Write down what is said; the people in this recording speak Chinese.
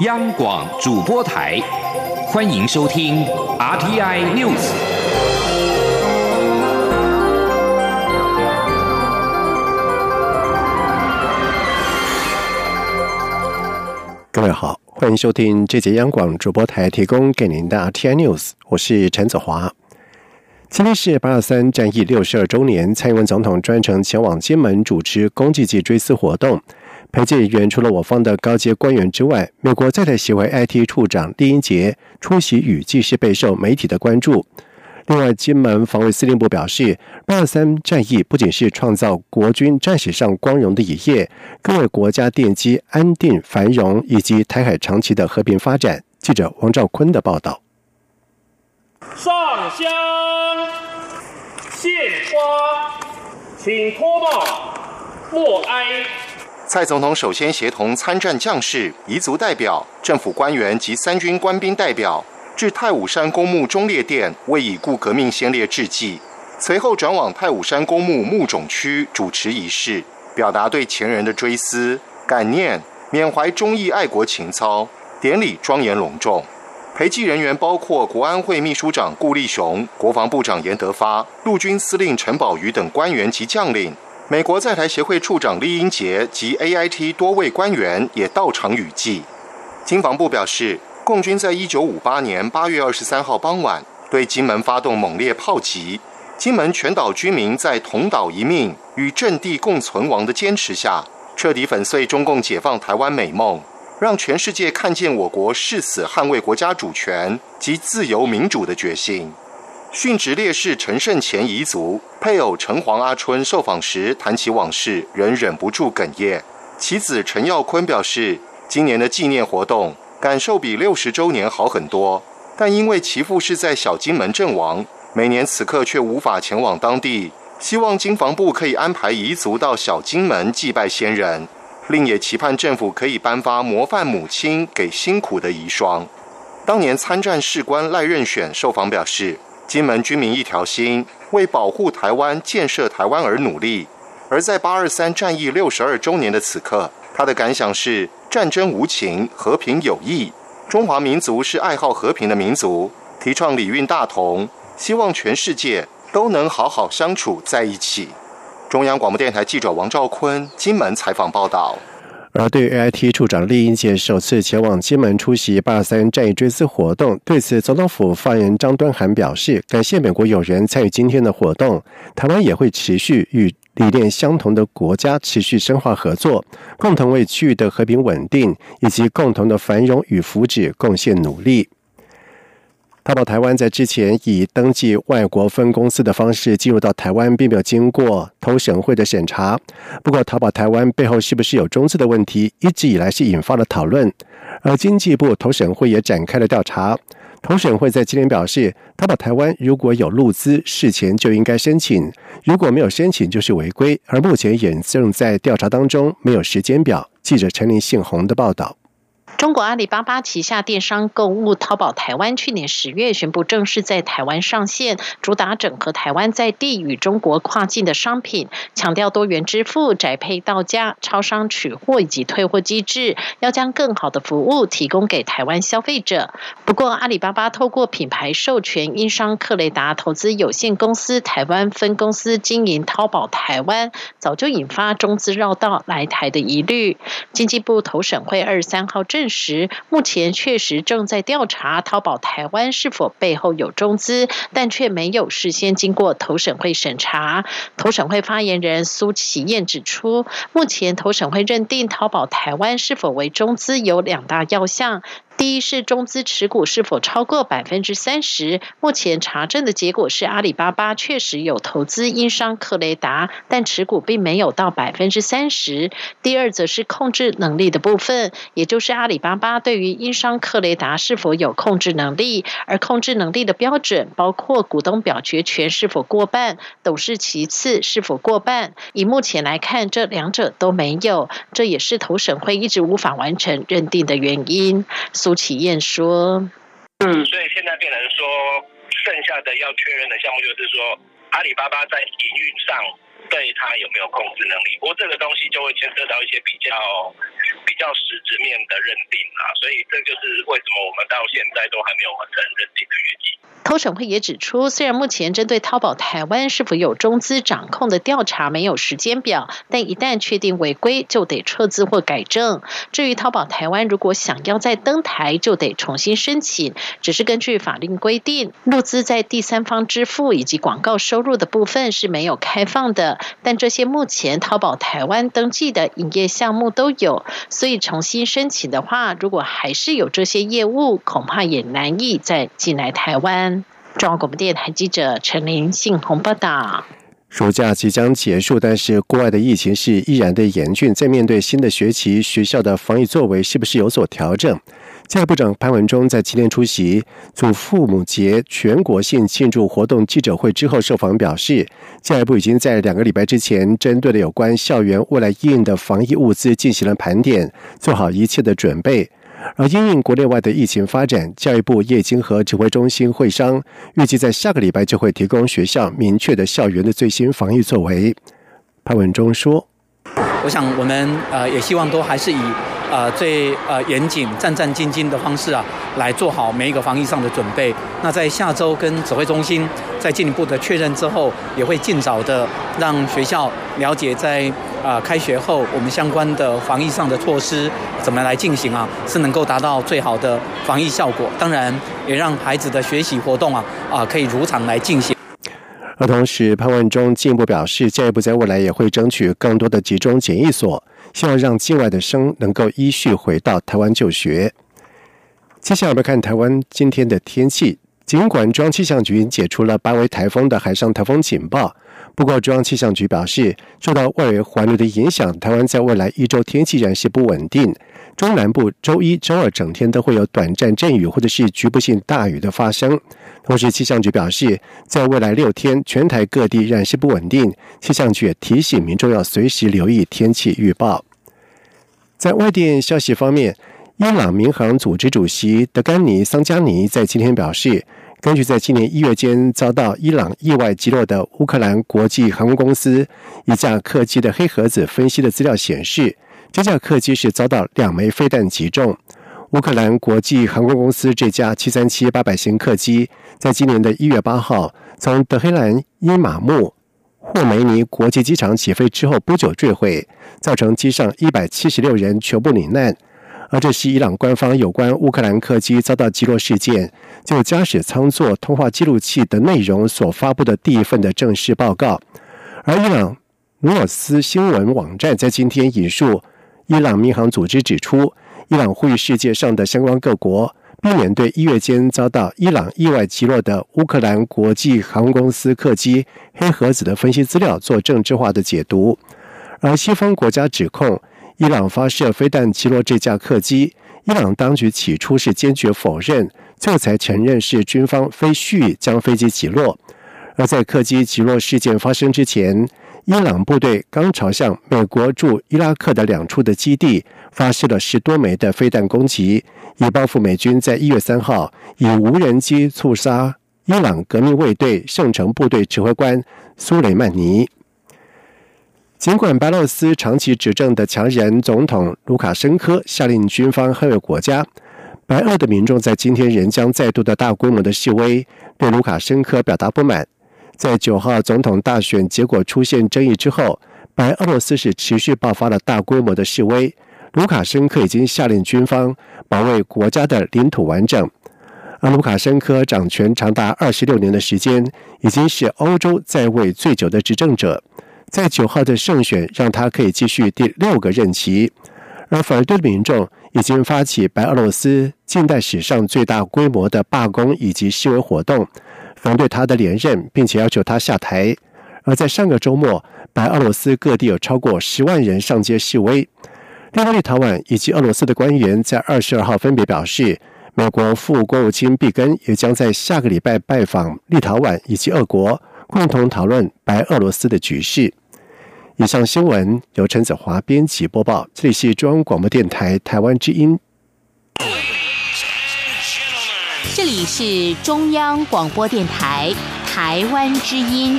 央广主播台，欢迎收听 RTI News。各位好，欢迎收听这节央广主播台提供给您的 RTI News，我是陈子华。今天是八二三战役六十二周年，蔡英文总统专程前往金门主持公祭祭追思活动。陪祭人员除了我方的高阶官员之外，美国在台协会 IT 处长厉英杰出席与祭是备受媒体的关注。另外，金门防卫司令部表示，八二三战役不仅是创造国军战史上光荣的一页，更为国家奠基安定繁荣以及台海长期的和平发展。记者王兆坤的报道。上香献花，请脱帽默哀。蔡总统首先协同参战将士、彝族代表、政府官员及三军官兵代表，至太武山公墓忠烈殿为已故革命先烈致祭。随后转往太武山公墓墓冢区主持仪式，表达对前人的追思、感念、缅怀忠义爱国情操。典礼庄严隆重。陪祭人员包括国安会秘书长顾立雄、国防部长严德发、陆军司令陈宝瑜等官员及将领。美国在台协会处长厉英杰及 AIT 多位官员也到场雨祭。经防部表示，共军在一九五八年八月二十三号傍晚对金门发动猛烈炮击，金门全岛居民在同岛一命与阵地共存亡的坚持下，彻底粉碎中共解放台湾美梦。让全世界看见我国誓死捍卫国家主权及自由民主的决心。殉职烈士陈胜前遗族配偶陈黄阿春受访时谈起往事，仍忍不住哽咽。其子陈耀坤表示，今年的纪念活动感受比六十周年好很多，但因为其父是在小金门阵亡，每年此刻却无法前往当地。希望经防部可以安排遗族到小金门祭拜先人。另也期盼政府可以颁发模范母亲给辛苦的遗孀。当年参战士官赖任选受访表示，金门军民一条心，为保护台湾、建设台湾而努力。而在八二三战役六十二周年的此刻，他的感想是：战争无情，和平有益。中华民族是爱好和平的民族，提倡礼运大同，希望全世界都能好好相处在一起。中央广播电台记者王兆坤金门采访报道。而对 AIT 处长厉英杰首次前往金门出席八二三战役追思活动，对此，总统府发言人张敦涵表示，感谢美国友人参与今天的活动，台湾也会持续与理念相同的国家持续深化合作，共同为区域的和平稳定以及共同的繁荣与福祉贡献努力。淘宝台湾在之前以登记外国分公司的方式进入到台湾，并没有经过投审会的审查。不过，淘宝台湾背后是不是有中资的问题，一直以来是引发了讨论。而经济部投审会也展开了调查。投审会在今天表示，淘宝台湾如果有入资，事前就应该申请；如果没有申请，就是违规。而目前也正在调查当中，没有时间表。记者陈林信宏的报道。中国阿里巴巴旗下电商购物淘宝台湾去年十月宣布正式在台湾上线，主打整合台湾在地与中国跨境的商品，强调多元支付、宅配到家、超商取货以及退货机制，要将更好的服务提供给台湾消费者。不过，阿里巴巴透过品牌授权英商克雷达投资有限公司台湾分公司经营淘宝台湾，早就引发中资绕道来台的疑虑。经济部投审会二十三号正。时，目前确实正在调查淘宝台湾是否背后有中资，但却没有事先经过投审会审查。投审会发言人苏启燕指出，目前投审会认定淘宝台湾是否为中资有两大要项。第一是中资持股是否超过百分之三十？目前查证的结果是阿里巴巴确实有投资英商克雷达，但持股并没有到百分之三十。第二则是控制能力的部分，也就是阿里巴巴对于英商克雷达是否有控制能力，而控制能力的标准包括股东表决权是否过半，董事其次是否过半。以目前来看，这两者都没有，这也是投审会一直无法完成认定的原因。苏启燕说：“嗯，所以现在变成说，剩下的要确认的项目就是说，阿里巴巴在营运上对他有没有控制能力。不过这个东西就会牵涉到一些比较比较实质面的认定啊，所以这就是为什么我们到现在都还没有完成认定的原因。投审会也指出，虽然目前针对淘宝台湾是否有中资掌控的调查没有时间表，但一旦确定违规，就得撤资或改正。至于淘宝台湾如果想要再登台，就得重新申请。只是根据法令规定，入资在第三方支付以及广告收入的部分是没有开放的。但这些目前淘宝台湾登记的营业项目都有，所以重新申请的话，如果还是有这些业务，恐怕也难以再进来台湾。中央广播电台记者陈林信鸿报道：暑假即将结束，但是国外的疫情是依然的严峻。在面对新的学期，学校的防疫作为是不是有所调整？教育部长潘文忠在今天出席祖父母节全国性庆祝活动记者会之后受访表示，教育部已经在两个礼拜之前，针对了有关校园未来应的防疫物资进行了盘点，做好一切的准备。而因应国内外的疫情发展，教育部业经和指挥中心会商，预计在下个礼拜就会提供学校明确的校园的最新防疫作为。潘文忠说：“我想我们呃也希望都还是以。”呃，最呃严谨、战战兢兢的方式啊，来做好每一个防疫上的准备。那在下周跟指挥中心在进一步的确认之后，也会尽早的让学校了解在啊开学后我们相关的防疫上的措施怎么来进行啊，是能够达到最好的防疫效果。当然，也让孩子的学习活动啊啊可以如常来进行。而同时，潘万忠进一步表示，教育部在未来也会争取更多的集中检疫所。希望让境外的生能够依序回到台湾就学。接下来我们看台湾今天的天气。尽管中央气象局解除了八维台风的海上台风警报，不过中央气象局表示，受到外围环流的影响，台湾在未来一周天气仍是不稳定。中南部周一周二整天都会有短暂阵雨或者是局部性大雨的发生。同时，气象局表示，在未来六天，全台各地仍是不稳定。气象局也提醒民众要随时留意天气预报。在外电消息方面，伊朗民航组织主席德甘尼桑加尼在今天表示，根据在今年一月间遭到伊朗意外击落的乌克兰国际航空公司一架客机的黑盒子分析的资料显示，这架客机是遭到两枚飞弹击中。乌克兰国际航空公司这架七三七八百型客机，在今年的一月八号从德黑兰伊马木。霍梅尼国际机场起飞之后不久坠毁，造成机上一百七十六人全部罹难。而这是伊朗官方有关乌克兰客机遭到击落事件就驾驶舱座通话记录器的内容所发布的第一份的正式报告。而伊朗努尔斯新闻网站在今天引述伊朗民航组织指出，伊朗呼吁世界上的相关各国。避免对一月间遭到伊朗意外击落的乌克兰国际航空公司客机黑盒子的分析资料做政治化的解读，而西方国家指控伊朗发射飞弹击落这架客机，伊朗当局起初是坚决否认，最后才承认是军方非序将飞机击落。而在客机击落事件发生之前，伊朗部队刚朝向美国驻伊拉克的两处的基地发射了十多枚的飞弹攻击。以报复美军在一月三号以无人机刺杀伊朗革命卫队圣城部队指挥官苏雷曼尼。尽管白俄罗斯长期执政的强人总统卢卡申科下令军方捍卫国家，白俄的民众在今天仍将再度的大规模的示威，对卢卡申科表达不满。在九号总统大选结果出现争议之后，白俄罗斯是持续爆发了大规模的示威。卢卡申科已经下令军方保卫国家的领土完整，而卢卡申科掌权长达二十六年的时间，已经是欧洲在位最久的执政者。在九号的胜选让他可以继续第六个任期，而反对的民众已经发起白俄罗斯近代史上最大规模的罢工以及示威活动，反对他的连任，并且要求他下台。而在上个周末，白俄罗斯各地有超过十万人上街示威。另外，立陶宛以及俄罗斯的官员在二十二号分别表示，美国副国务卿毕根也将在下个礼拜拜访立陶宛以及俄国，共同讨论白俄罗斯的局势。以上新闻由陈子华编辑播报，这里是中央广播电台台湾之音。这里是中央广播电台台湾之音。